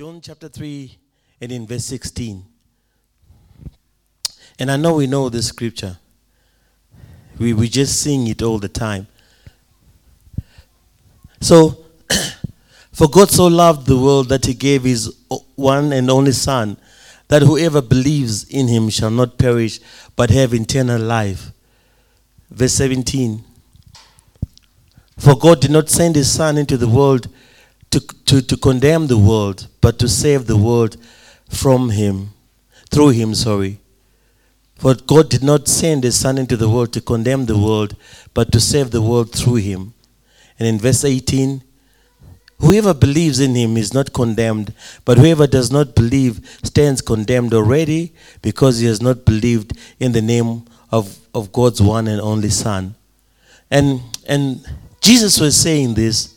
John chapter 3 and in verse 16. And I know we know this scripture. We, we just sing it all the time. So, for God so loved the world that he gave his one and only Son, that whoever believes in him shall not perish but have eternal life. Verse 17. For God did not send his Son into the world to, to, to condemn the world, but to save the world from him, through him, sorry. For God did not send his Son into the world to condemn the world, but to save the world through him. And in verse 18, whoever believes in him is not condemned, but whoever does not believe stands condemned already because he has not believed in the name of, of God's one and only Son. And, and Jesus was saying this.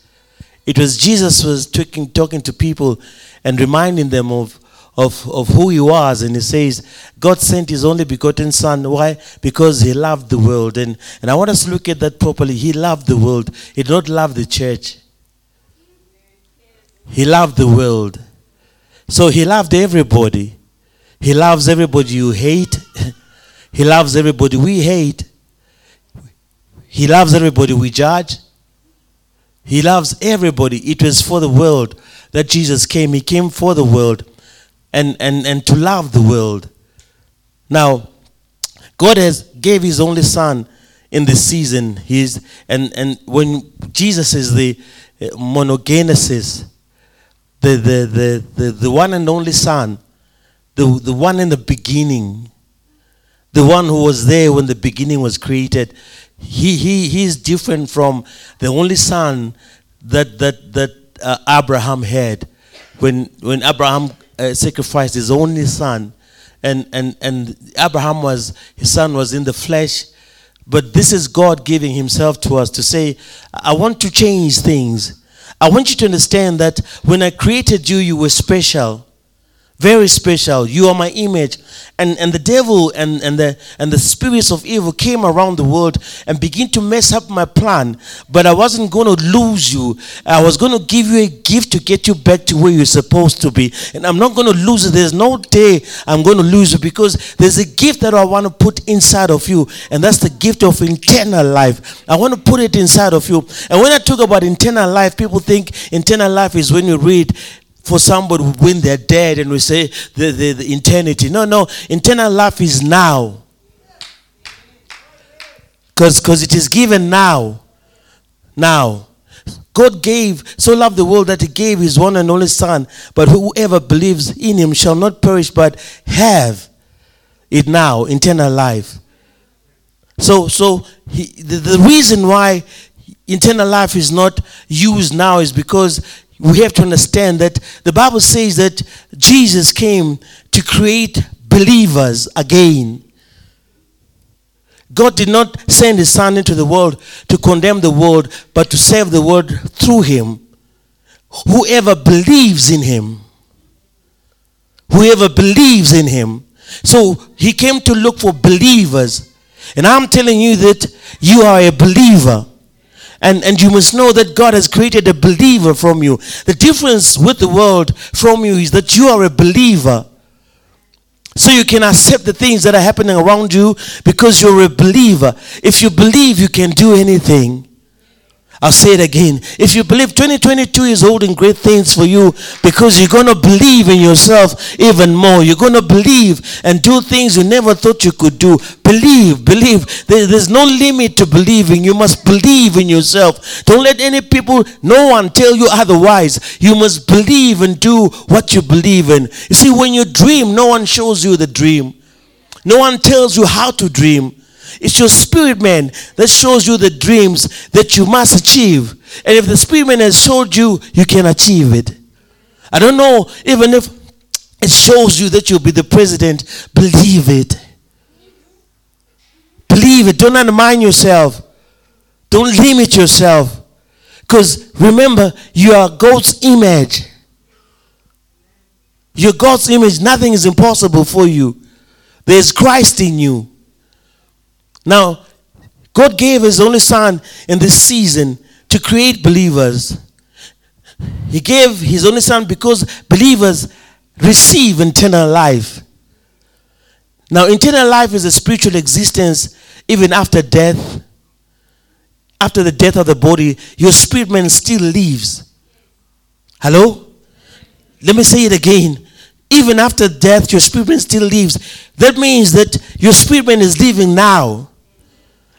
It was Jesus was talking, talking to people and reminding them of, of, of who he was. And he says, God sent his only begotten son. Why? Because he loved the world. And, and I want us to look at that properly. He loved the world. He did not love the church. He loved the world. So he loved everybody. He loves everybody you hate. he loves everybody we hate. He loves everybody we judge. He loves everybody. It was for the world that Jesus came. He came for the world and, and, and to love the world. Now, God has gave his only son in this season. He's and, and when Jesus is the uh, monogenesis, the, the, the, the, the one and only son, the, the one in the beginning, the one who was there when the beginning was created, he, he, he is different from the only son that, that, that uh, Abraham had when, when Abraham uh, sacrificed his only son, and, and, and Abraham was, his son was in the flesh. But this is God giving himself to us to say, I want to change things. I want you to understand that when I created you, you were special. Very special. You are my image. And, and the devil and, and, the, and the spirits of evil came around the world and begin to mess up my plan. But I wasn't going to lose you. I was going to give you a gift to get you back to where you're supposed to be. And I'm not going to lose it. There's no day I'm going to lose you because there's a gift that I want to put inside of you. And that's the gift of internal life. I want to put it inside of you. And when I talk about internal life, people think internal life is when you read for somebody when they're dead and we say the, the, the eternity. No, no. Eternal life is now. Because it is given now. Now. God gave, so loved the world that he gave his one and only Son. But whoever believes in him shall not perish but have it now, eternal life. So, so he, the, the reason why eternal life is not used now is because we have to understand that the Bible says that Jesus came to create believers again. God did not send his son into the world to condemn the world, but to save the world through him. Whoever believes in him, whoever believes in him. So he came to look for believers. And I'm telling you that you are a believer. And, and you must know that God has created a believer from you. The difference with the world from you is that you are a believer. So you can accept the things that are happening around you because you're a believer. If you believe, you can do anything. I'll say it again. If you believe 2022 is holding great things for you because you're going to believe in yourself even more. You're going to believe and do things you never thought you could do. Believe, believe. there's no limit to believing. You must believe in yourself. Don't let any people, no one tell you otherwise. You must believe and do what you believe in. You see, when you dream, no one shows you the dream. No one tells you how to dream. It's your spirit man that shows you the dreams that you must achieve. And if the spirit man has showed you, you can achieve it. I don't know, even if it shows you that you'll be the president, believe it. Believe it. Don't undermine yourself. Don't limit yourself. Because remember, you are God's image. You're God's image. Nothing is impossible for you. There's Christ in you. Now, God gave His only Son in this season to create believers. He gave his only son because believers receive eternal life. Now, eternal life is a spiritual existence even after death. After the death of the body, your spirit man still lives. Hello? Let me say it again. Even after death, your spirit man still lives. That means that your spirit man is living now.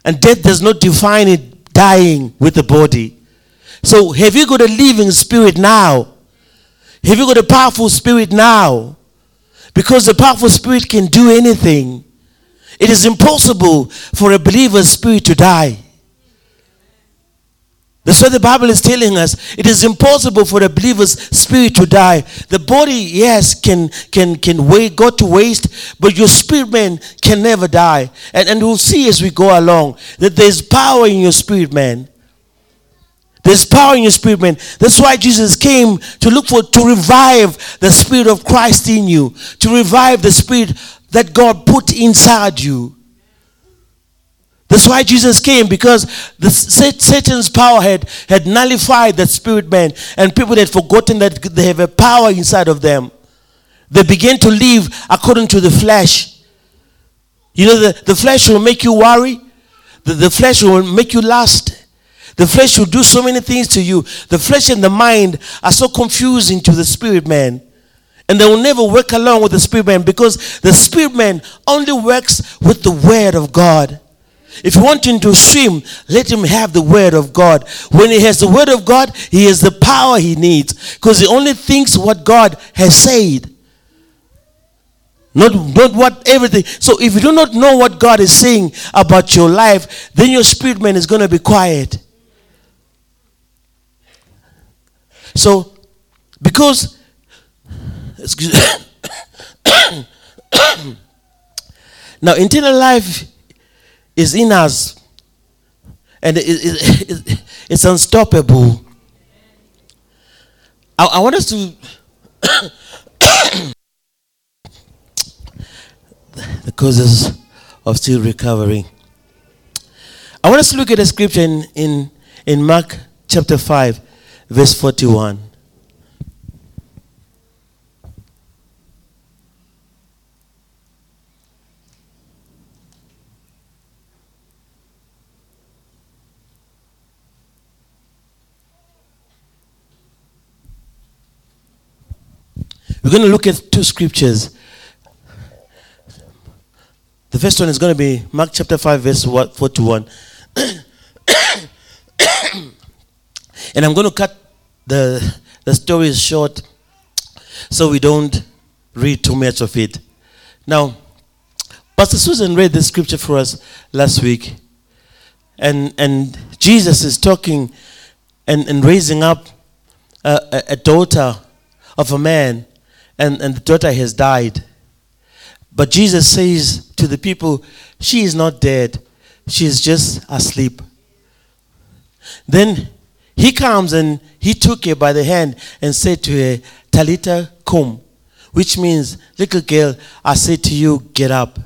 And death does not define it dying with the body. So, have you got a living spirit now? Have you got a powerful spirit now? Because the powerful spirit can do anything. It is impossible for a believer's spirit to die. That's what the Bible is telling us. It is impossible for a believer's spirit to die. The body, yes, can can can wait, go to waste, but your spirit man can never die. And, and we'll see as we go along that there's power in your spirit man. There's power in your spirit, man. That's why Jesus came to look for, to revive the spirit of Christ in you, to revive the spirit that God put inside you. That's why Jesus came because the Satan's power had, had nullified that spirit man, and people had forgotten that they have a power inside of them. They began to live according to the flesh. You know, the, the flesh will make you worry, the, the flesh will make you lust. The flesh will do so many things to you. The flesh and the mind are so confusing to the spirit man. And they will never work along with the spirit man because the spirit man only works with the word of God. If you want him to swim, let him have the word of God. When he has the word of God, he has the power he needs because he only thinks what God has said. Not, not what everything. So if you do not know what God is saying about your life, then your spirit man is going to be quiet. So, because, excuse now internal life is in us and it, it, it, it's unstoppable. I, I want us to. the causes of still recovering. I want us to look at a scripture in, in, in Mark chapter 5 verse 41. We're going to look at two scriptures. The first one is going to be Mark chapter 5, verse 41. And I'm going to cut the, the story short so we don't read too much of it. Now, Pastor Susan read the scripture for us last week. And, and Jesus is talking and, and raising up a, a daughter of a man, and, and the daughter has died. But Jesus says to the people, She is not dead, she is just asleep. Then he comes and he took her by the hand and said to her, Talita cum, which means, little girl, I say to you, get up.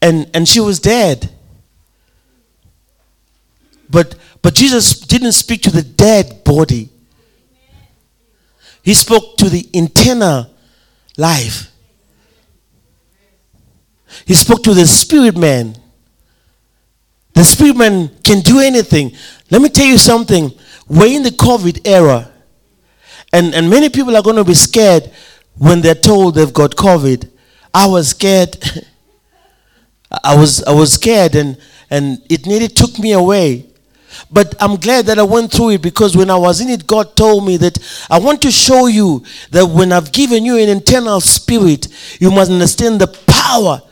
And, and she was dead. But, but Jesus didn't speak to the dead body. He spoke to the internal life. He spoke to the spirit man. The spirit man can do anything. Let me tell you something. We're in the COVID era, and, and many people are going to be scared when they're told they've got COVID. I was scared. I was I was scared, and and it nearly took me away. But I'm glad that I went through it because when I was in it, God told me that I want to show you that when I've given you an internal spirit, you must understand the power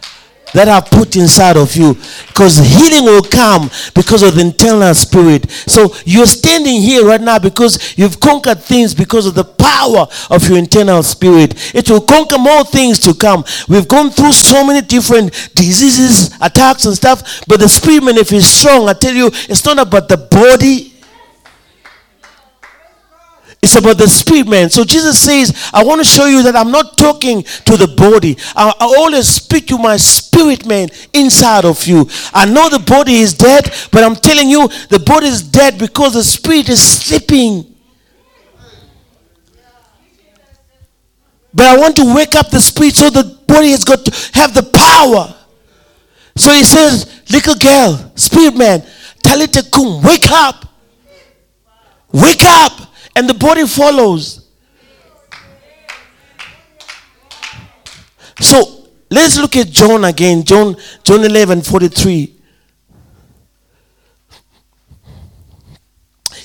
that I put inside of you. Because healing will come because of the internal spirit. So you're standing here right now because you've conquered things because of the power of your internal spirit. It will conquer more things to come. We've gone through so many different diseases, attacks, and stuff. But the spirit, man, if it's strong, I tell you, it's not about the body, it's about the spirit, man. So Jesus says, I want to show you that I'm not talking to the body. I, I always speak to my spirit, man, inside of you. I know the body is dead, but I'm telling you, the body is dead because the spirit is sleeping. But I want to wake up the spirit so the body has got to have the power. So he says, little girl, spirit man, Talita Kum, wake up. Wake up. And the body follows. So let's look at John again. John, John 11, 43.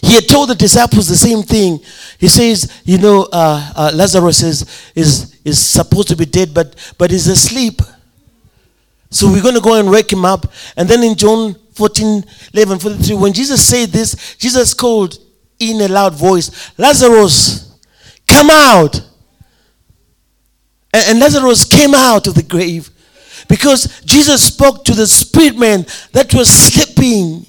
He had told the disciples the same thing. He says, you know, uh, uh, Lazarus is, is, is supposed to be dead, but, but he's asleep. So we're going to go and wake him up. And then in John 14, 11, 43, when Jesus said this, Jesus called in a loud voice, Lazarus, come out. And, and Lazarus came out of the grave because Jesus spoke to the spirit man that was sleeping.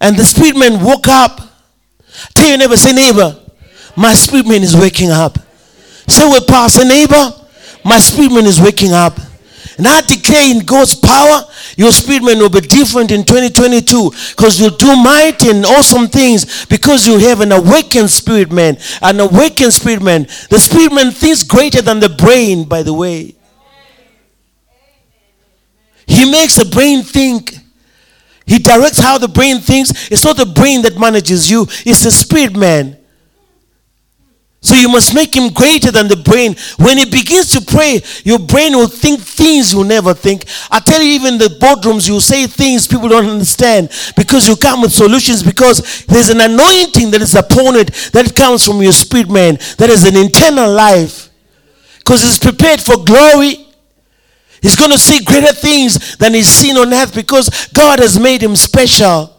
And the spirit man woke up. Tell your neighbor, say, neighbor, my spirit man is waking up. Say with power, say, neighbor, my spirit man is waking up. And I declare in God's power, your spirit man will be different in 2022 because you'll do mighty and awesome things because you have an awakened spirit man. An awakened spirit man. The spirit man thinks greater than the brain, by the way. He makes the brain think. He directs how the brain thinks. It's not the brain that manages you, it's the spirit man. So you must make him greater than the brain. When he begins to pray, your brain will think things you never think. I tell you, even the boardrooms, you say things people don't understand because you come with solutions because there's an anointing that is upon it that comes from your spirit man. That is an internal life. Because it's prepared for glory He's going to see greater things than he's seen on earth because God has made him special.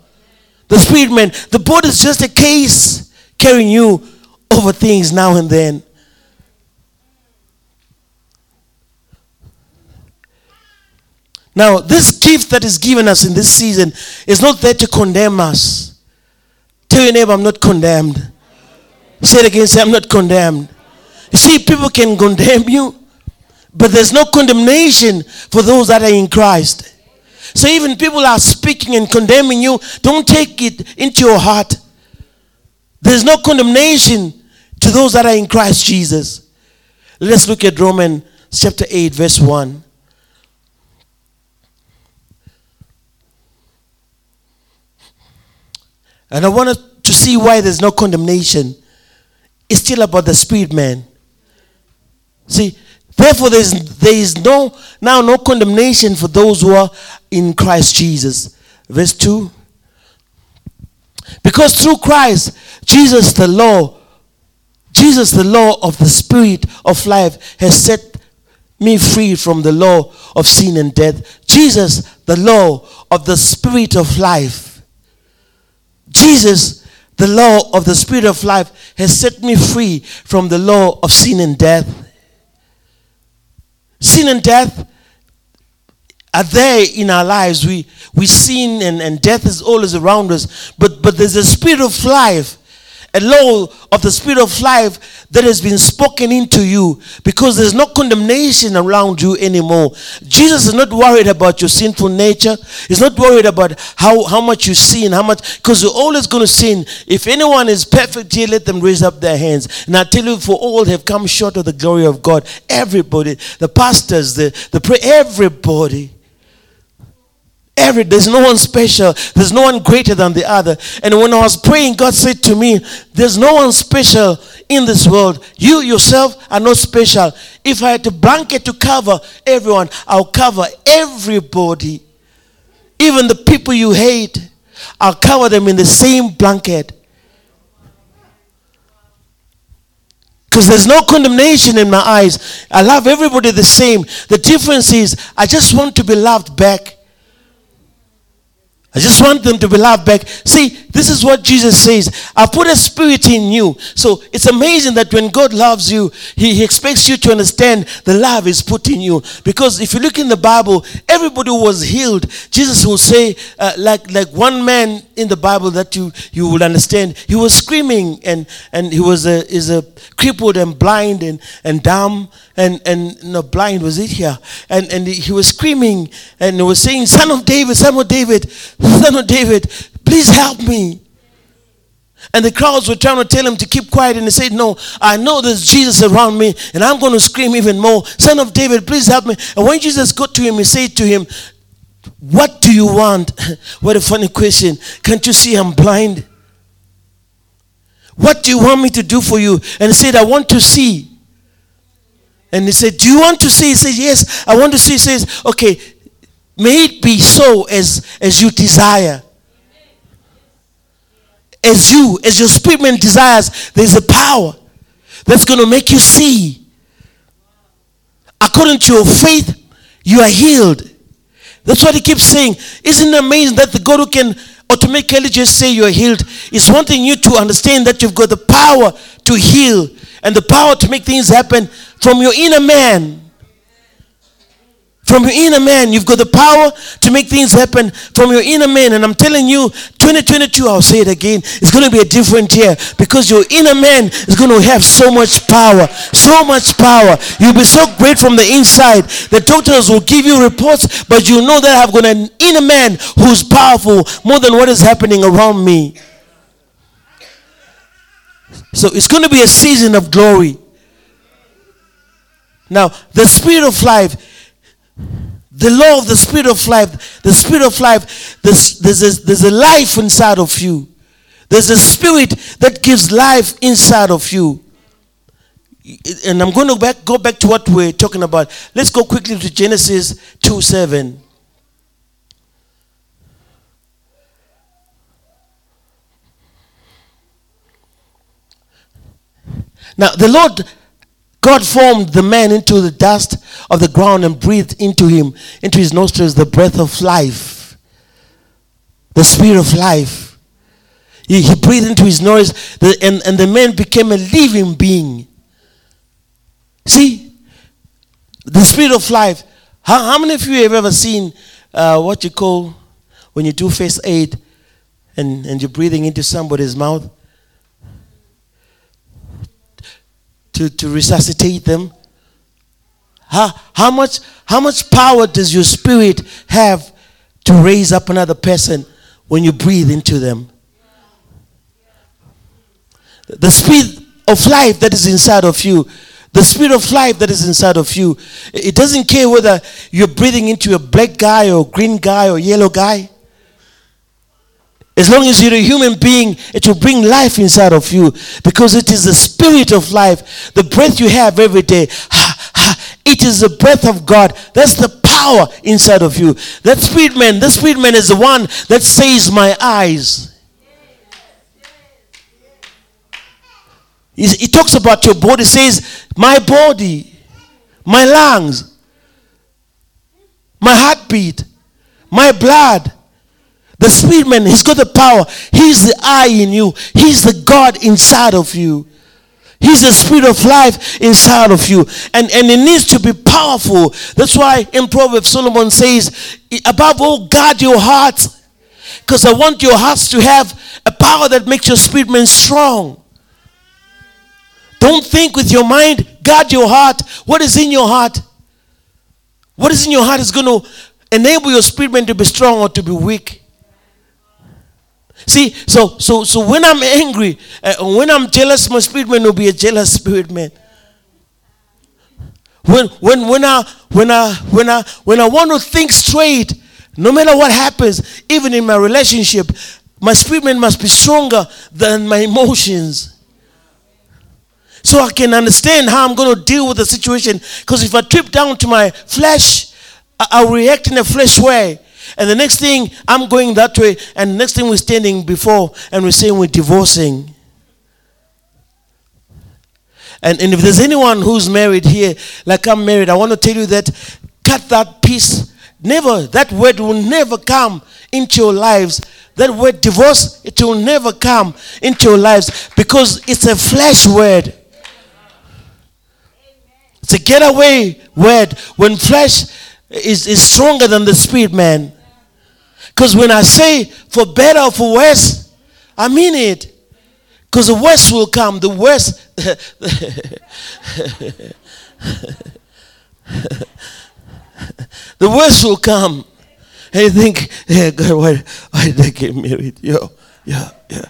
The spirit man, the board is just a case carrying you over things now and then. Now, this gift that is given us in this season is not there to condemn us. Tell your neighbor, I'm not condemned. Say it again, say, I'm not condemned. You see, people can condemn you, but there's no condemnation for those that are in Christ. So even people are speaking and condemning you, don't take it into your heart. There's no condemnation to those that are in Christ Jesus. Let's look at Romans chapter 8, verse 1. And I wanted to see why there's no condemnation. It's still about the spirit man. See, Therefore, there is, there is no now no condemnation for those who are in Christ Jesus. Verse 2. Because through Christ, Jesus the law, Jesus the law of the Spirit of life has set me free from the law of sin and death. Jesus, the law of the Spirit of life. Jesus, the law of the Spirit of life, has set me free from the law of sin and death. Sin and death are there in our lives. We, we sin and, and death is always around us. But, but there's a spirit of life a law of the spirit of life that has been spoken into you because there's no condemnation around you anymore. Jesus is not worried about your sinful nature. He's not worried about how, how much you sin, how much, because you're always going to sin. If anyone is perfect here, let them raise up their hands. And I tell you, for all have come short of the glory of God. Everybody, the pastors, the, the pray, everybody. There's no one special, there's no one greater than the other. And when I was praying, God said to me, There's no one special in this world. You yourself are not special. If I had a blanket to cover everyone, I'll cover everybody. Even the people you hate, I'll cover them in the same blanket. Because there's no condemnation in my eyes. I love everybody the same. The difference is, I just want to be loved back. I just want them to be loved back. See, this is what Jesus says. I put a spirit in you. So it's amazing that when God loves you, he, he, expects you to understand the love is put in you. Because if you look in the Bible, everybody was healed. Jesus will say, uh, like, like one man in the Bible that you, you will understand, he was screaming and, and he was a, is a crippled and blind and, and dumb and, and no, blind was it here. And, and he was screaming and he was saying, son of David, son of David, son of David, please help me. And the crowds were trying to tell him to keep quiet, and he said, No, I know there's Jesus around me, and I'm going to scream even more, Son of David, please help me. And when Jesus got to him, he said to him, What do you want? what a funny question. Can't you see I'm blind? What do you want me to do for you? And he said, I want to see. And he said, Do you want to see? He said, Yes, I want to see. He says, Okay, may it be so as, as you desire as you, as your spirit man desires, there's a power that's going to make you see. According to your faith, you are healed. That's what he keeps saying. Isn't it amazing that the God who can automatically just say you're healed is wanting you to understand that you've got the power to heal and the power to make things happen from your inner man. From your inner man, you've got the power to make things happen from your inner man. And I'm telling you, 2022, I'll say it again, it's going to be a different year because your inner man is going to have so much power. So much power. You'll be so great from the inside. The doctors will give you reports, but you know that I've got an inner man who's powerful more than what is happening around me. So it's going to be a season of glory. Now, the spirit of life the law of the spirit of life, the spirit of life, there's, there's, a, there's a life inside of you. There's a spirit that gives life inside of you. And I'm going to back, go back to what we're talking about. Let's go quickly to Genesis 2 7. Now, the Lord God formed the man into the dust of the ground and breathed into him, into his nostrils, the breath of life, the spirit of life. He, he breathed into his nose, the, and, and the man became a living being. See, the spirit of life. How, how many of you have ever seen uh, what you call when you do first aid and, and you're breathing into somebody's mouth? To, to resuscitate them? How, how, much, how much power does your spirit have to raise up another person when you breathe into them? The spirit of life that is inside of you, the spirit of life that is inside of you, it doesn't care whether you're breathing into a black guy or green guy or yellow guy. As long as you're a human being, it will bring life inside of you because it is the spirit of life, the breath you have every day. It is the breath of God. That's the power inside of you. That spirit man, that spirit man is the one that saves my eyes. He talks about your body, says, My body, my lungs, my heartbeat, my blood the spirit man, he's got the power. He's the eye in you. He's the God inside of you. He's the spirit of life inside of you. And, and it needs to be powerful. That's why in Proverbs, Solomon says, above all, guard your heart. Because I want your hearts to have a power that makes your spirit man strong. Don't think with your mind, guard your heart. What is in your heart? What is in your heart is going to enable your spirit man to be strong or to be weak. See, so so so when I'm angry, uh, when I'm jealous, my spirit man will be a jealous spirit man. When when when I when I when I when I want to think straight, no matter what happens, even in my relationship, my spirit man must be stronger than my emotions. So I can understand how I'm going to deal with the situation. Because if I trip down to my flesh, I'll react in a flesh way. And the next thing, I'm going that way. And next thing, we're standing before and we're saying we're divorcing. And, and if there's anyone who's married here, like I'm married, I want to tell you that cut that piece. Never, that word will never come into your lives. That word divorce, it will never come into your lives because it's a flesh word. It's a getaway word. When flesh is, is stronger than the spirit, man. Because when I say for better or for worse, I mean it. Because the worst will come. The worst. the worst will come. And you think, yeah, God, why, why did I get married? Yo, yeah, yeah.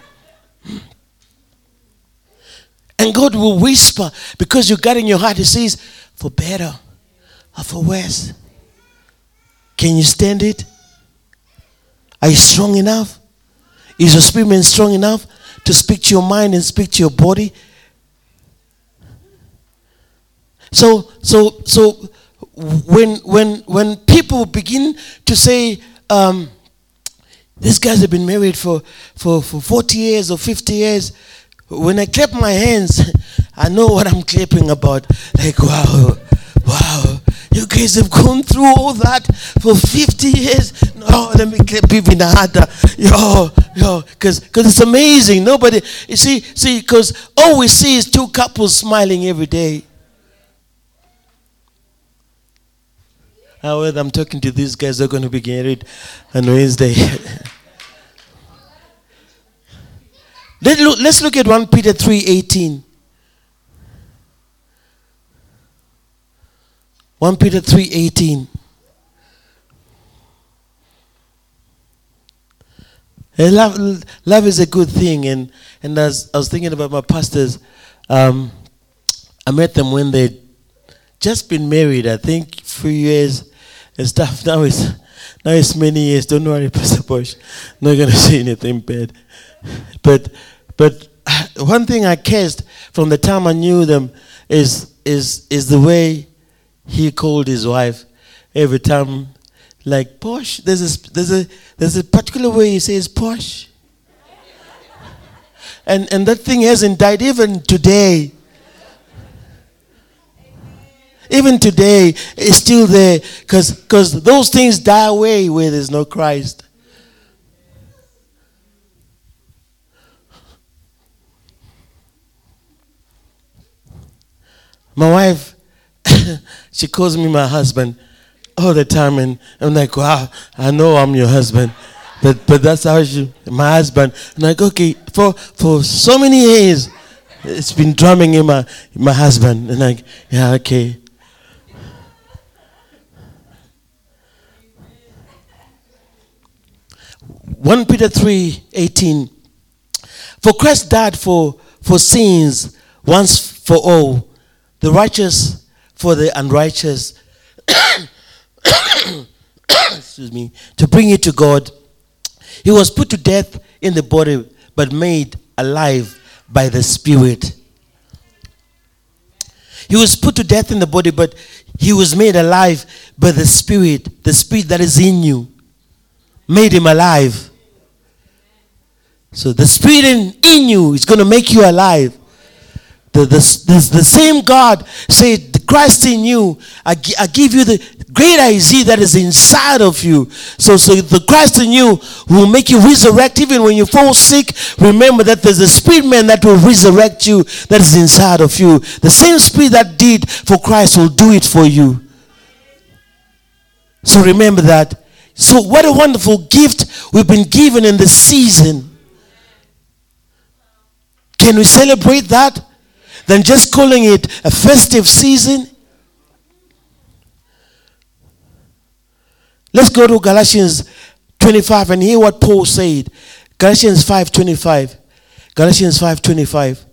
And God will whisper because you got in your heart, He says, for better or for worse. Can you stand it? Are you strong enough? Is your spirit man strong enough to speak to your mind and speak to your body? So, so, so when when when people begin to say, um, these guys have been married for, for, for 40 years or 50 years, when I clap my hands, I know what I'm clapping about. Like, wow, wow, you guys have gone through all that for 50 years. No, let me clap even harder. Yo, yo, because it's amazing. Nobody, you see, see, because all we see is two couples smiling every day. However, I'm talking to these guys, they're going to be married on Wednesday. Let look, let's look at 1 Peter 3.18. 1 Peter 3.18. Love, love is a good thing. And, and as I was thinking about my pastors, um, I met them when they'd just been married, I think, few years and stuff. Now it's now it's many years. Don't worry, Pastor Bosch. Not gonna say anything bad. But but one thing I cast from the time I knew them is is is the way he called his wife every time like posh. There's a there's a there's a particular way he says posh. And and that thing hasn't died even today even today, it's still there because those things die away where there's no Christ. My wife, she calls me my husband all the time, and I'm like, wow, I know I'm your husband. But, but that's how she, my husband. And I'm like, okay, for, for so many years, it's been drumming in my, my husband. And like, yeah, okay. 1 Peter three eighteen. For Christ died for, for sins once for all, the righteous for the unrighteous. Excuse me, to bring it to God. He was put to death in the body, but made alive by the Spirit. He was put to death in the body, but he was made alive by the Spirit, the Spirit that is in you, made him alive. So the spirit in, in you is going to make you alive. The, the, the, the same God said, Christ in you, I, I give you the greater is He that is inside of you. So, so the Christ in you will make you resurrect even when you fall sick. Remember that there's a spirit man that will resurrect you that is inside of you. The same spirit that did for Christ will do it for you. So remember that. So, what a wonderful gift we've been given in this season. Can we celebrate that? Than just calling it a festive season? Let's go to Galatians 25 and hear what Paul said. Galatians 5:25. Galatians 5:25.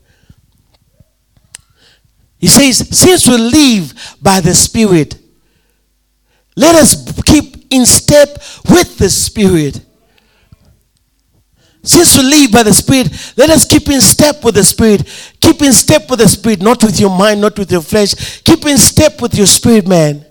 He says, "Since we live by the Spirit, let us keep in step with the Spirit." Since we live by the Spirit, let us keep in step with the Spirit. Keep in step with the Spirit, not with your mind, not with your flesh. Keep in step with your spirit, man.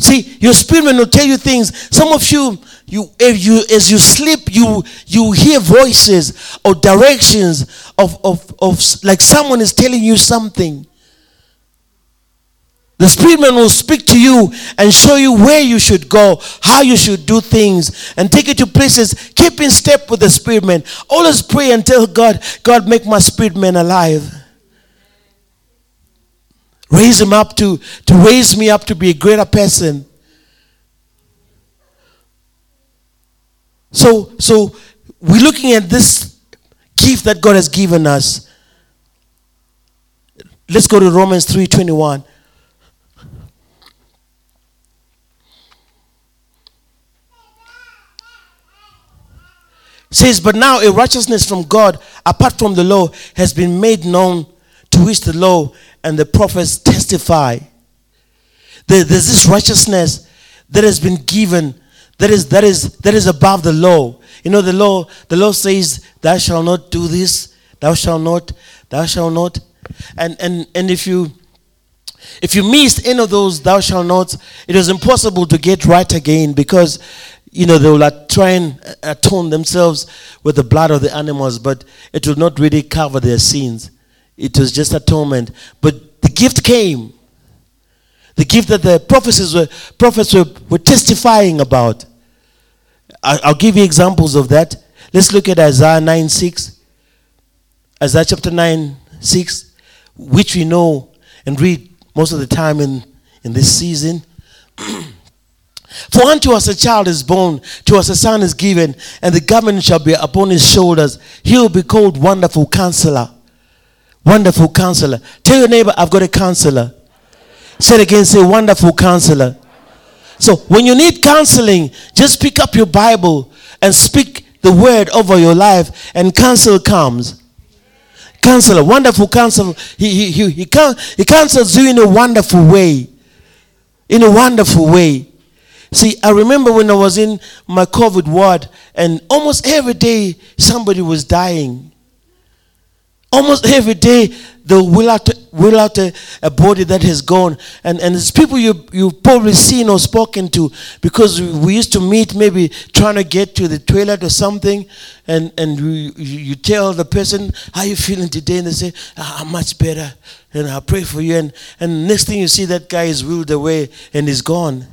See, your spirit man will tell you things. Some of you, you, if you as you sleep, you you hear voices or directions of, of, of like someone is telling you something. The Spirit man will speak to you and show you where you should go, how you should do things, and take you to places. Keep in step with the Spirit man. Always pray and tell God, God, make my Spirit man alive. Raise him up to, to raise me up to be a greater person. So, so we're looking at this gift that God has given us. Let's go to Romans 3:21. Says, But now a righteousness from God, apart from the law, has been made known, to which the law and the prophets testify. There's this righteousness that has been given that is that is that is above the law. You know, the law, the law says, Thou shalt not do this, thou shalt not, thou shalt not. And and and if you if you missed any of those thou shalt not, it was impossible to get right again because you know they will try and uh, atone themselves with the blood of the animals, but it will not really cover their sins. It was just atonement. But the gift came. The gift that the prophecies were, prophets were, were testifying about. I'll give you examples of that. Let's look at Isaiah 9 6. Isaiah chapter 9 6, which we know and read most of the time in, in this season. For unto us a child is born, to us a son is given, and the government shall be upon his shoulders. He will be called Wonderful Counselor. Wonderful Counselor. Tell your neighbor, I've got a counselor. Say it again, say, Wonderful Counselor. So when you need counseling, just pick up your Bible and speak the word over your life, and counsel comes. Counselor, wonderful counselor. He, he, he, he, he counsels you in a wonderful way. In a wonderful way. See, I remember when I was in my COVID ward, and almost every day somebody was dying. Almost every day they'll will out, out a, a, body that has gone. And, and it's people you, you've probably seen or spoken to because we used to meet maybe trying to get to the toilet or something. And, and you, you tell the person, how you feeling today? And they say, ah, I'm much better. And I pray for you. And, and next thing you see, that guy is wheeled away and is gone.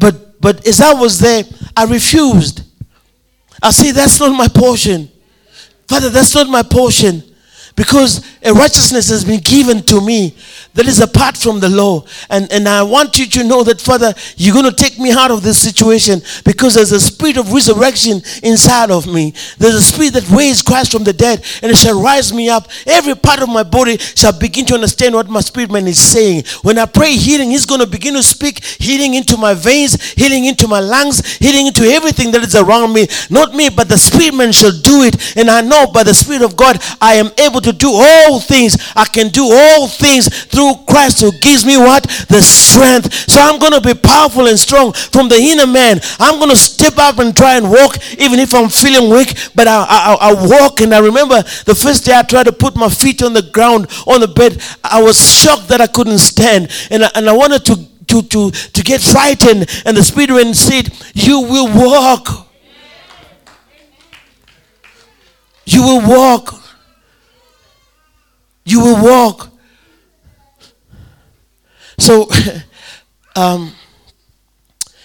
But, but as I was there, I refused. I said, that's not my portion. Father, that's not my portion. Because a righteousness has been given to me that is apart from the law. And, and I want you to know that, Father, you're going to take me out of this situation because there's a spirit of resurrection inside of me. There's a spirit that raised Christ from the dead and it shall rise me up. Every part of my body shall begin to understand what my spirit man is saying. When I pray healing, he's going to begin to speak healing into my veins, healing into my lungs, healing into everything that is around me. Not me, but the spirit man shall do it. And I know by the spirit of God, I am able to do all things. I can do all things through Christ who gives me what? The strength. So I'm going to be powerful and strong from the inner man. I'm going to step up and try and walk even if I'm feeling weak. But I, I, I walk and I remember the first day I tried to put my feet on the ground on the bed. I was shocked that I couldn't stand. And I, and I wanted to, to, to, to get frightened. And the Spirit went and said, You will walk. You will walk. You will walk. So, um,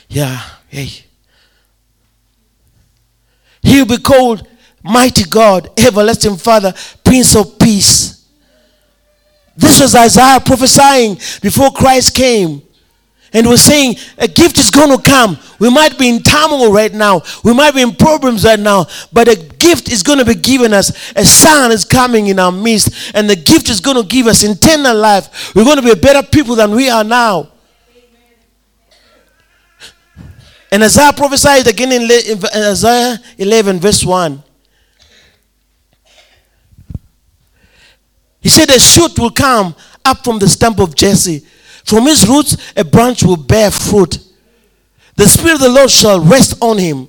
yeah, hey. He'll be called Mighty God, Everlasting Father, Prince of Peace. This was Isaiah prophesying before Christ came. And we're saying a gift is going to come. We might be in turmoil right now. We might be in problems right now. But a gift is going to be given us. A son is coming in our midst. And the gift is going to give us eternal life. We're going to be better people than we are now. And Isaiah prophesied again in Isaiah 11, verse 1. He said, A shoot will come up from the stump of Jesse from his roots, a branch will bear fruit. The Spirit of the Lord shall rest on him.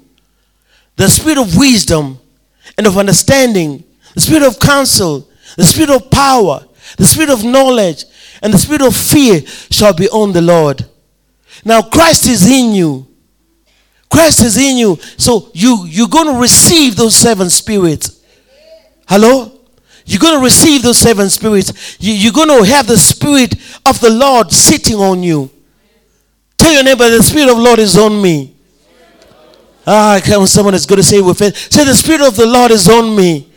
The Spirit of wisdom and of understanding, the Spirit of counsel, the Spirit of power, the Spirit of knowledge, and the Spirit of fear shall be on the Lord. Now, Christ is in you. Christ is in you. So you, you're going to receive those seven spirits. Hello? You're going to receive those seven spirits. You, are going to have the spirit of the Lord sitting on you. Tell your neighbor, the spirit of the Lord is on me. Ah, come someone is going to say with faith. Say, the spirit of the Lord is on me.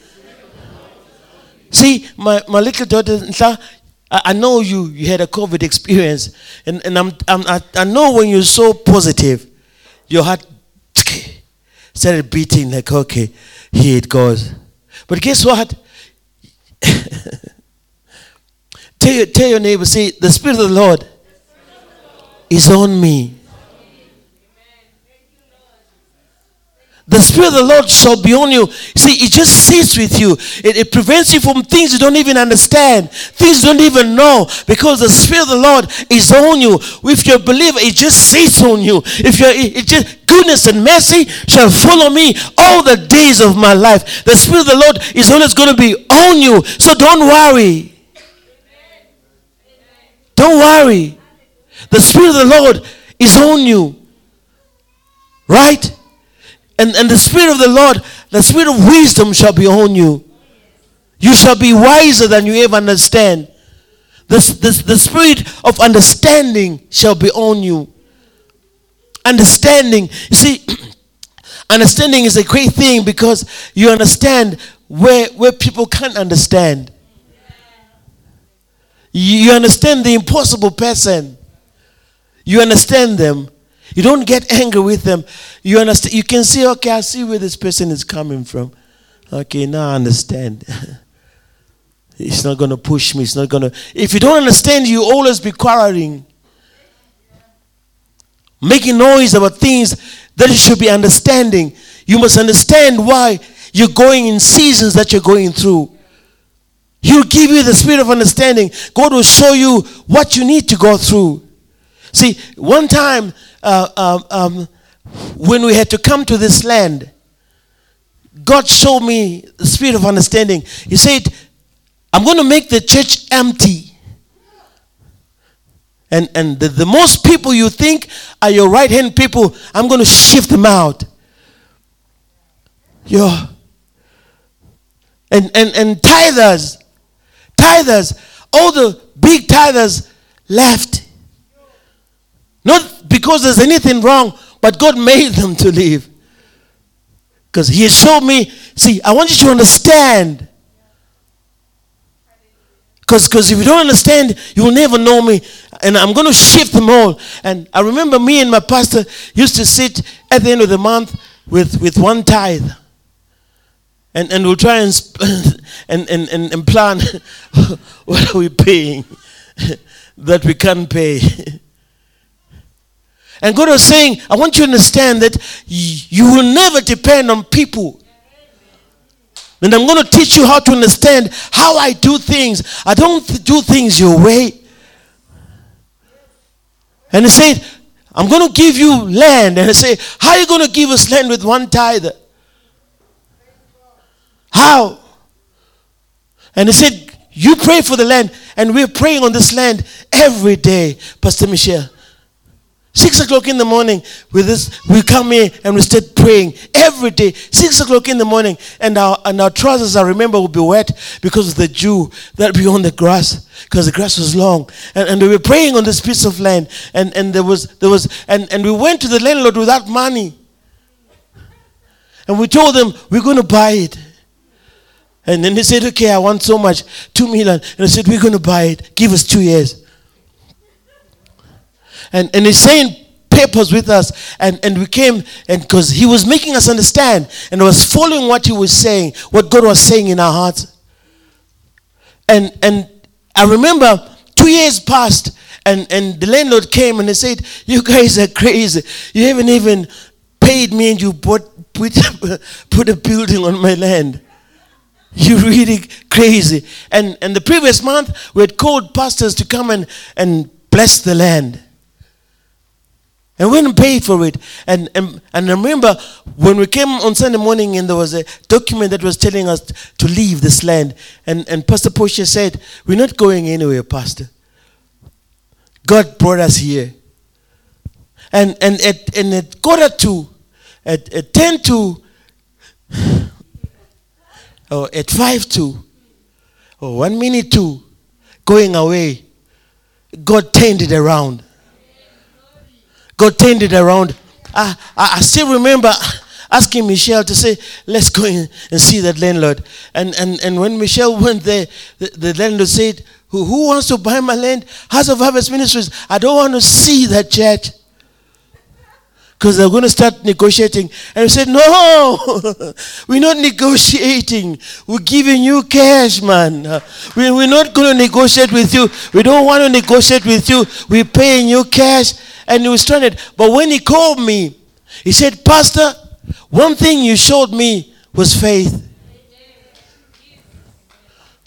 See, my, my little daughter, I, I know you, you had a COVID experience. And, and I'm, I'm, I, I know when you're so positive, your heart started beating like, okay, here it goes. But guess what? tell, your, tell your neighbor, say, the Spirit of the Lord is on me. The Spirit of the Lord shall be on you. See, it just sits with you. It, it, prevents you from things you don't even understand, things you don't even know, because the Spirit of the Lord is on you. If you're a believer, it just sits on you. If you're, it, it just goodness and mercy shall follow me all the days of my life. The Spirit of the Lord is always going to be on you. So don't worry. Don't worry. The Spirit of the Lord is on you. Right? And, and the Spirit of the Lord, the Spirit of wisdom shall be on you. You shall be wiser than you ever understand. The, the, the Spirit of understanding shall be on you. Understanding. You see, understanding is a great thing because you understand where, where people can't understand. You understand the impossible person. You understand them. You don't get angry with them. You understand. You can see, okay, I see where this person is coming from. Okay, now I understand. it's not going to push me. It's not going to. If you don't understand, you always be quarreling, making noise about things that you should be understanding. You must understand why you're going in seasons that you're going through. He'll give you the spirit of understanding. God will show you what you need to go through. See, one time uh, um, um, when we had to come to this land, God showed me the spirit of understanding. He said, I'm going to make the church empty. And, and the, the most people you think are your right hand people, I'm going to shift them out. Yeah. And, and, and tithers, tithers, all the big tithers left. Not because there's anything wrong, but God made them to live. Because He showed me, see, I want you to understand. Because if you don't understand, you will never know me. And I'm going to shift them all. And I remember me and my pastor used to sit at the end of the month with, with one tithe. And, and we'll try and, and, and, and, and plan what are we paying that we can't pay. And God was saying, I want you to understand that you will never depend on people. And I'm going to teach you how to understand how I do things. I don't do things your way. And he said, I'm going to give you land. And I say, How are you going to give us land with one tithe? How? And he said, You pray for the land. And we're praying on this land every day, Pastor Michelle. Six o'clock in the morning, with this, we come here and we start praying every day. Six o'clock in the morning, and our and our trousers, I remember, would be wet because of the dew that be on the grass, because the grass was long. And, and we were praying on this piece of land, and, and there was there was and, and we went to the landlord without money. And we told them we're going to buy it. And then they said, okay, I want so much, two million. And I said, we're going to buy it. Give us two years and, and he's saying papers with us. And, and we came and because he was making us understand and was following what he was saying what god was saying in our hearts. And and i remember two years passed and and the landlord came and he said you guys are crazy. You haven't even paid me and you bought put, put a building on my land. You're really crazy. And and the previous month we had called pastors to come and and bless the land and we didn't pay for it. And, and, and I remember when we came on Sunday morning and there was a document that was telling us to leave this land. And, and Pastor Portia said, We're not going anywhere, Pastor. God brought us here. And, and, at, and at quarter to, at, at 10 to, or at 5 to, or 1 minute to, going away, God turned it around. God turned it around. I, I, still remember asking Michelle to say, let's go in and see that landlord. And, and, and when Michelle went there, the, the landlord said, who, who wants to buy my land? House of Harvest Ministries. I don't want to see that church. Because they're going to start negotiating. And we said, No, we're not negotiating. We're giving you cash, man. We, we're not going to negotiate with you. We don't want to negotiate with you. We're paying you cash and he was stranded. But when he called me, he said, Pastor, One thing you showed me was faith.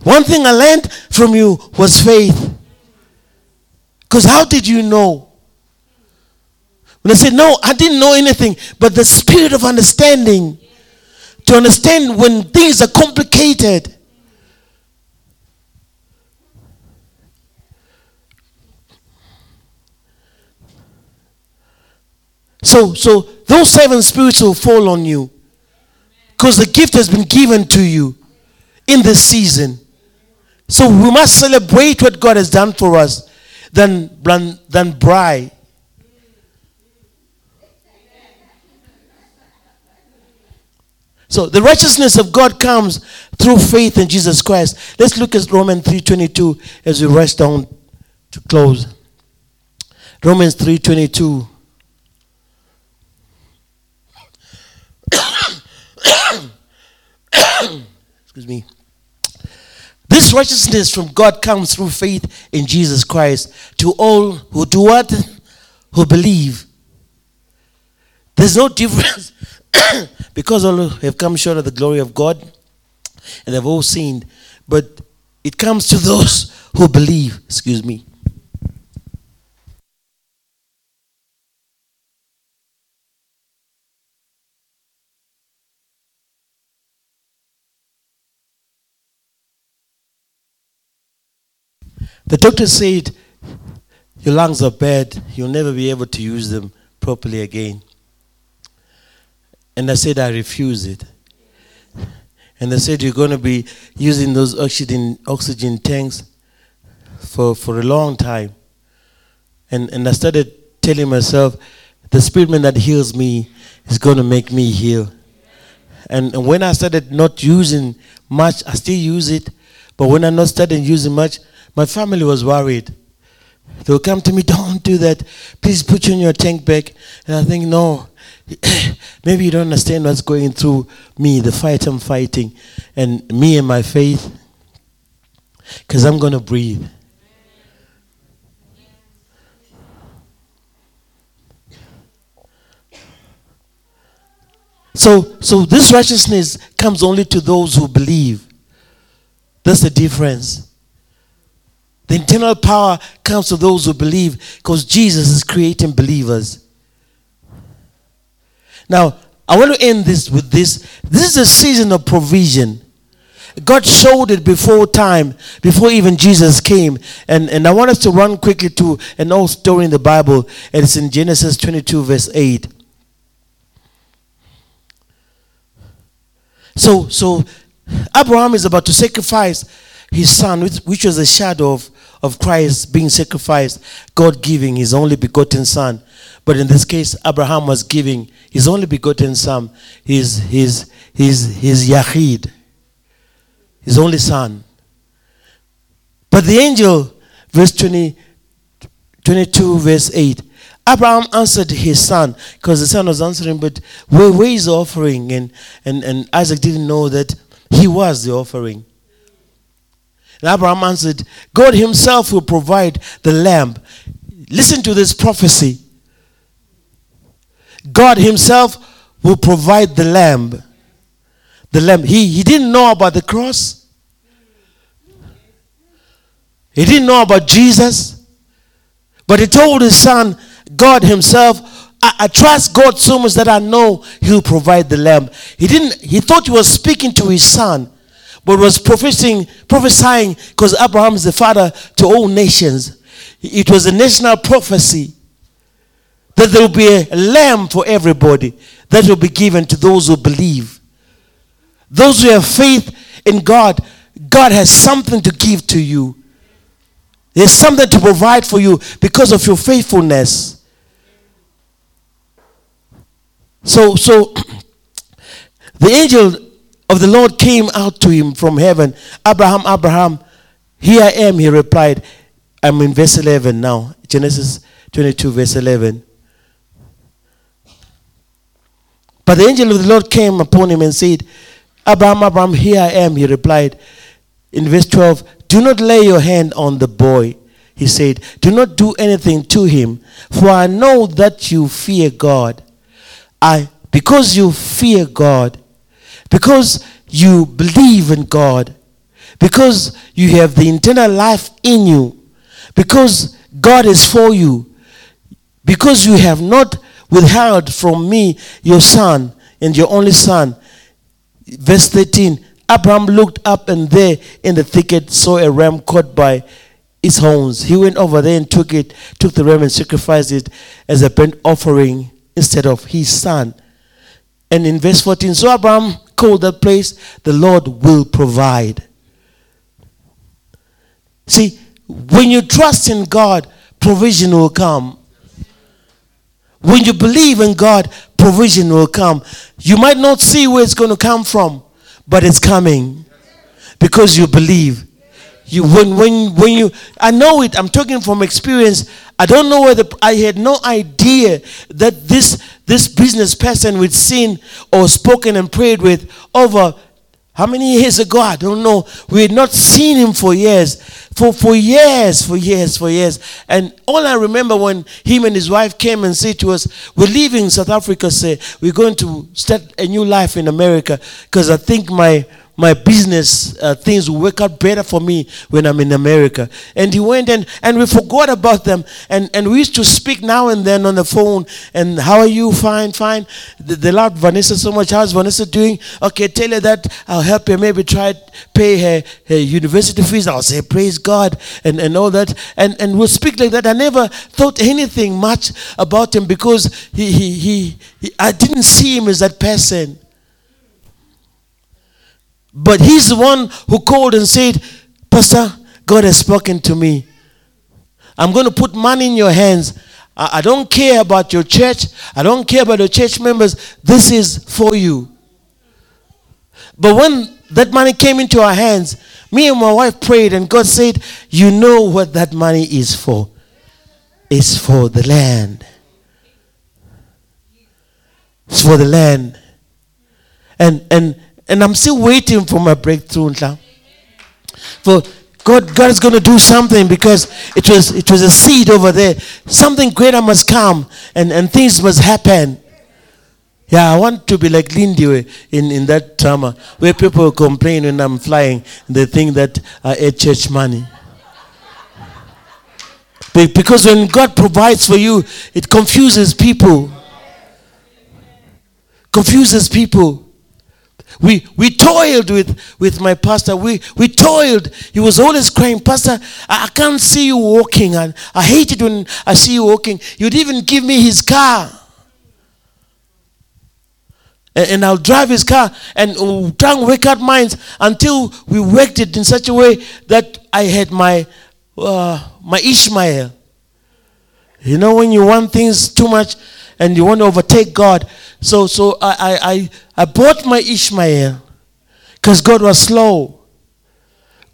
One thing I learned from you was faith. Because how did you know? When I said, No, I didn't know anything, but the spirit of understanding to understand when things are complicated. So, so those seven spirits will fall on you because the gift has been given to you in this season. So we must celebrate what God has done for us than, than, than bride. So the righteousness of God comes through faith in Jesus Christ. Let's look at Romans 3:22 as we rest down to close. Romans 3:22 Excuse me. This righteousness from God comes through faith in Jesus Christ to all who do what? Who believe. There's no difference because all have come short of the glory of God and they've all sinned. But it comes to those who believe. Excuse me. The doctor said, Your lungs are bad. You'll never be able to use them properly again. And I said, I refuse it. And they said, You're going to be using those oxygen, oxygen tanks for, for a long time. And, and I started telling myself, The spirit man that heals me is going to make me heal. And, and when I started not using much, I still use it. But when I not started using much, my family was worried. They'll come to me, don't do that. Please put you in your tank back. And I think, no, maybe you don't understand what's going through me, the fight I'm fighting, and me and my faith. Because I'm going to breathe. So, so this righteousness comes only to those who believe. That's the difference. The internal power comes to those who believe because Jesus is creating believers. Now, I want to end this with this. This is a season of provision. God showed it before time, before even Jesus came. And, and I want us to run quickly to an old story in the Bible, and it's in Genesis 22, verse 8. So, so Abraham is about to sacrifice his son, which, which was a shadow of, of Christ being sacrificed, God giving his only begotten son. But in this case, Abraham was giving his only begotten son, his, his, his, his Yahid, his only son. But the angel, verse 20, 22, verse 8, Abraham answered his son because the son was answering, but where, where is the offering? And, and, and Isaac didn't know that he was the offering. And Abraham answered, God himself will provide the lamb. Listen to this prophecy. God himself will provide the lamb. The lamb. He, he didn't know about the cross. He didn't know about Jesus. But he told his son, God himself, I, I, trust God so much that I know he'll provide the lamb. He didn't, he thought he was speaking to his son but was prophesying, prophesying because Abraham is the father to all nations. It was a national prophecy that there will be a lamb for everybody that will be given to those who believe. Those who have faith in God, God has something to give to you. There's something to provide for you because of your faithfulness. So, so the angel of the Lord came out to him from heaven. Abraham, Abraham, here I am, he replied. I'm in verse 11 now. Genesis 22, verse 11. But the angel of the Lord came upon him and said, Abraham, Abraham, here I am, he replied. In verse 12, do not lay your hand on the boy. He said, Do not do anything to him, for I know that you fear God. I because you fear God, because you believe in God, because you have the internal life in you, because God is for you, because you have not withheld from me your son and your only son. Verse 13 Abraham looked up and there in the thicket saw a ram caught by its horns. He went over there and took it, took the ram and sacrificed it as a burnt offering instead of his son. And in verse 14, so Abraham that place, the Lord will provide. See, when you trust in God, provision will come. When you believe in God, provision will come. You might not see where it's going to come from, but it's coming because you believe. You when when when you I know it. I'm talking from experience. I don't know whether I had no idea that this this business person we'd seen or spoken and prayed with over how many years ago? I don't know. We had not seen him for years. For, for years, for years, for years. And all I remember when him and his wife came and said to us, We're leaving South Africa, say, we're going to start a new life in America. Because I think my my business uh, things will work out better for me when I'm in America. And he went and, and we forgot about them. And, and we used to speak now and then on the phone. And how are you? Fine, fine. They, they loved Vanessa so much. How's Vanessa doing? Okay, tell her that I'll help her. Maybe try pay her, her university fees. I'll say, praise God and, and all that. And, and we'll speak like that. I never thought anything much about him because he, he, he, he I didn't see him as that person. But he's the one who called and said, Pastor, God has spoken to me. I'm going to put money in your hands. I, I don't care about your church. I don't care about your church members. This is for you. But when that money came into our hands, me and my wife prayed, and God said, You know what that money is for? It's for the land. It's for the land. And and and I'm still waiting for my breakthrough. For God, God is going to do something because it was it was a seed over there. Something greater must come and, and things must happen. Yeah, I want to be like Lindy in, in that drama where people complain when I'm flying. They think that I ate church money. Because when God provides for you, it confuses people. Confuses people. We, we toiled with, with my pastor. We, we toiled. He was always crying, Pastor, I, I can't see you walking. And I hate it when I see you walking. You'd even give me his car. And, and I'll drive his car and try and work out minds until we worked it in such a way that I had my, uh, my Ishmael. You know, when you want things too much and you want to overtake God, so, so I, I, I bought my Ishmael because God was slow.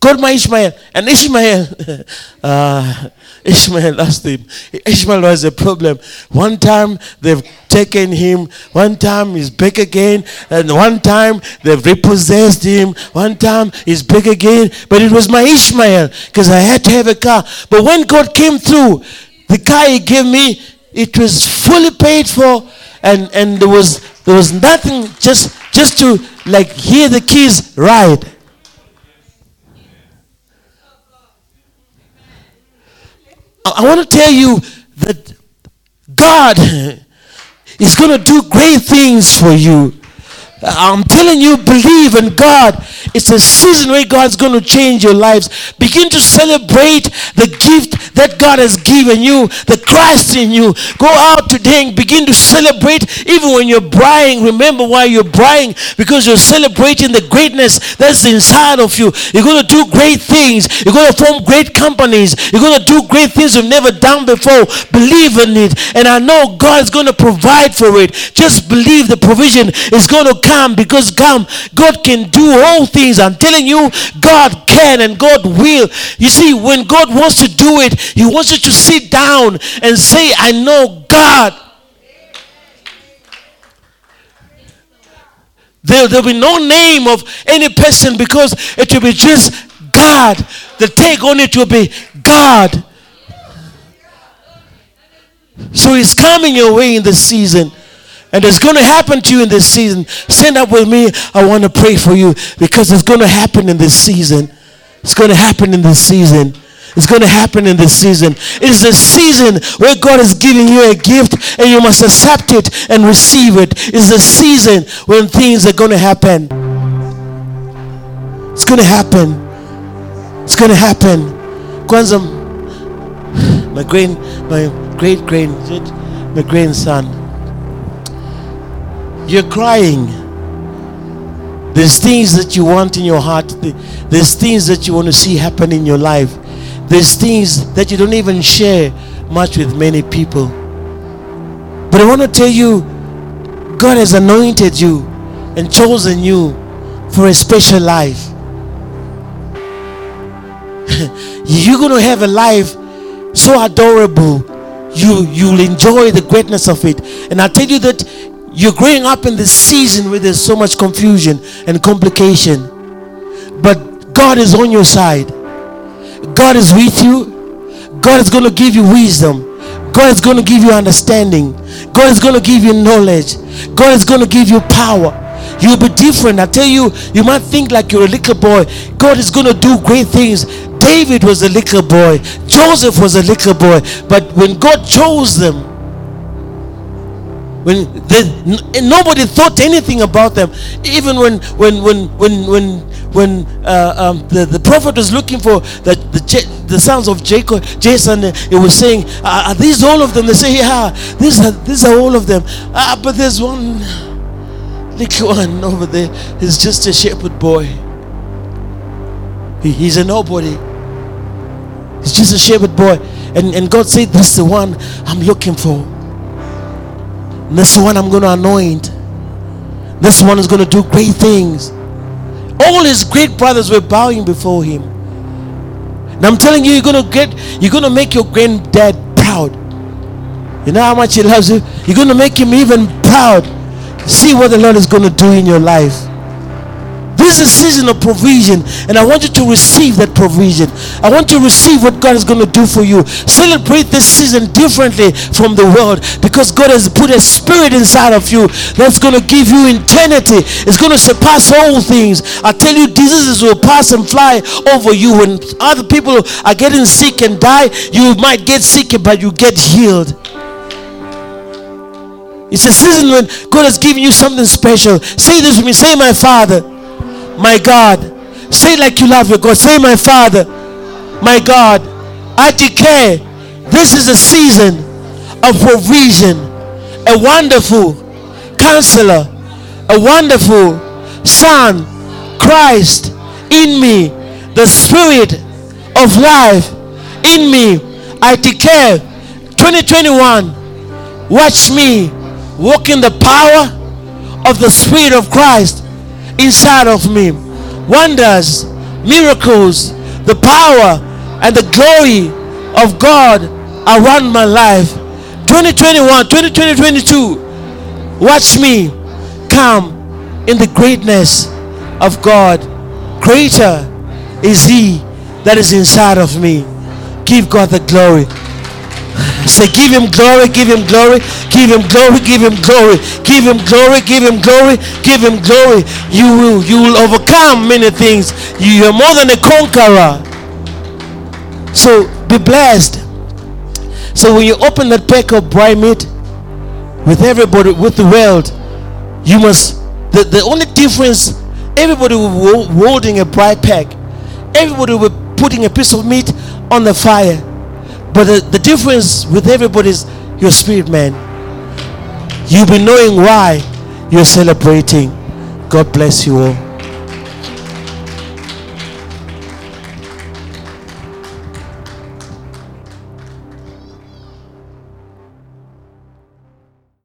Got my Ishmael. And Ishmael, uh, Ishmael lost him. Ishmael was a problem. One time they've taken him, one time he's back again, and one time they've repossessed him, one time he's back again. But it was my Ishmael because I had to have a car. But when God came through, the car he gave me, it was fully paid for and and there was there was nothing just just to like hear the keys ride I want to tell you that God is going to do great things for you. I'm telling you, believe in God. It's a season where God's going to change your lives. Begin to celebrate the gift that God has given you, the Christ in you. Go out today and begin to celebrate even when you're buying. Remember why you're buying because you're celebrating the greatness that's inside of you. You're going to do great things. You're going to form great companies. You're going to do great things you've never done before. Believe in it. And I know God's going to provide for it. Just believe the provision is going to come because come, God can do all things. I'm telling you, God can and God will. You see, when God wants to do it, He wants you to sit down and say, I know God. There, there'll be no name of any person because it will be just God. The take on it will be God. So He's coming your way in the season. And it's going to happen to you in this season. Stand up with me. I want to pray for you because it's going to happen in this season. It's going to happen in this season. It's going to happen in this season. It is a season where God is giving you a gift and you must accept it and receive it. It's a season when things are going to happen. It's going to happen. It's going to happen. Kwanzaa, my grand, my great grand, my grandson you're crying. There's things that you want in your heart. There's things that you want to see happen in your life. There's things that you don't even share much with many people. But I want to tell you, God has anointed you and chosen you for a special life. You're going to have a life so adorable. You you'll enjoy the greatness of it. And I tell you that you're growing up in this season where there's so much confusion and complication. But God is on your side. God is with you. God is going to give you wisdom. God is going to give you understanding. God is going to give you knowledge. God is going to give you power. You'll be different. I tell you, you might think like you're a little boy. God is going to do great things. David was a little boy. Joseph was a little boy. But when God chose them, when they, nobody thought anything about them even when when when when when when uh, um, the, the prophet was looking for the, the, the sons of Jacob, Jason, he was saying, Are these all of them? They say, Yeah, these are, these are all of them. Ah, but there's one little one over there. He's just a shepherd boy. He, he's a nobody. He's just a shepherd boy. And, and God said, This is the one I'm looking for. This one I'm going to anoint. This one is going to do great things. All his great brothers were bowing before him. And I'm telling you, you're going to get, you're going to make your granddad proud. You know how much he loves you? You're going to make him even proud. See what the Lord is going to do in your life. Is a season of provision, and I want you to receive that provision. I want you to receive what God is going to do for you. Celebrate this season differently from the world because God has put a spirit inside of you that's going to give you eternity. It's going to surpass all things. I tell you, diseases will pass and fly over you. When other people are getting sick and die, you might get sick, but you get healed. It's a season when God has given you something special. Say this with me. Say, My Father my God. Say like you love your God. Say, my Father, my God. I declare this is a season of provision, a wonderful counselor, a wonderful Son, Christ in me, the Spirit of life in me. I declare 2021, watch me walk in the power of the Spirit of Christ inside of me. Wonders, miracles, the power and the glory of God around my life. 2021, 2022, watch me come in the greatness of God. Greater is He that is inside of me. Give God the glory. Say, give him glory, give him glory, give him glory, give him glory, give him glory, give him glory, give him glory. You will, you will overcome many things. You are more than a conqueror. So be blessed. So when you open that pack of dry meat with everybody, with the world, you must. The, the only difference, everybody will be holding a braai pack. Everybody will be putting a piece of meat on the fire but the, the difference with everybody is your spirit, man. You'll be knowing why you're celebrating. God bless you all.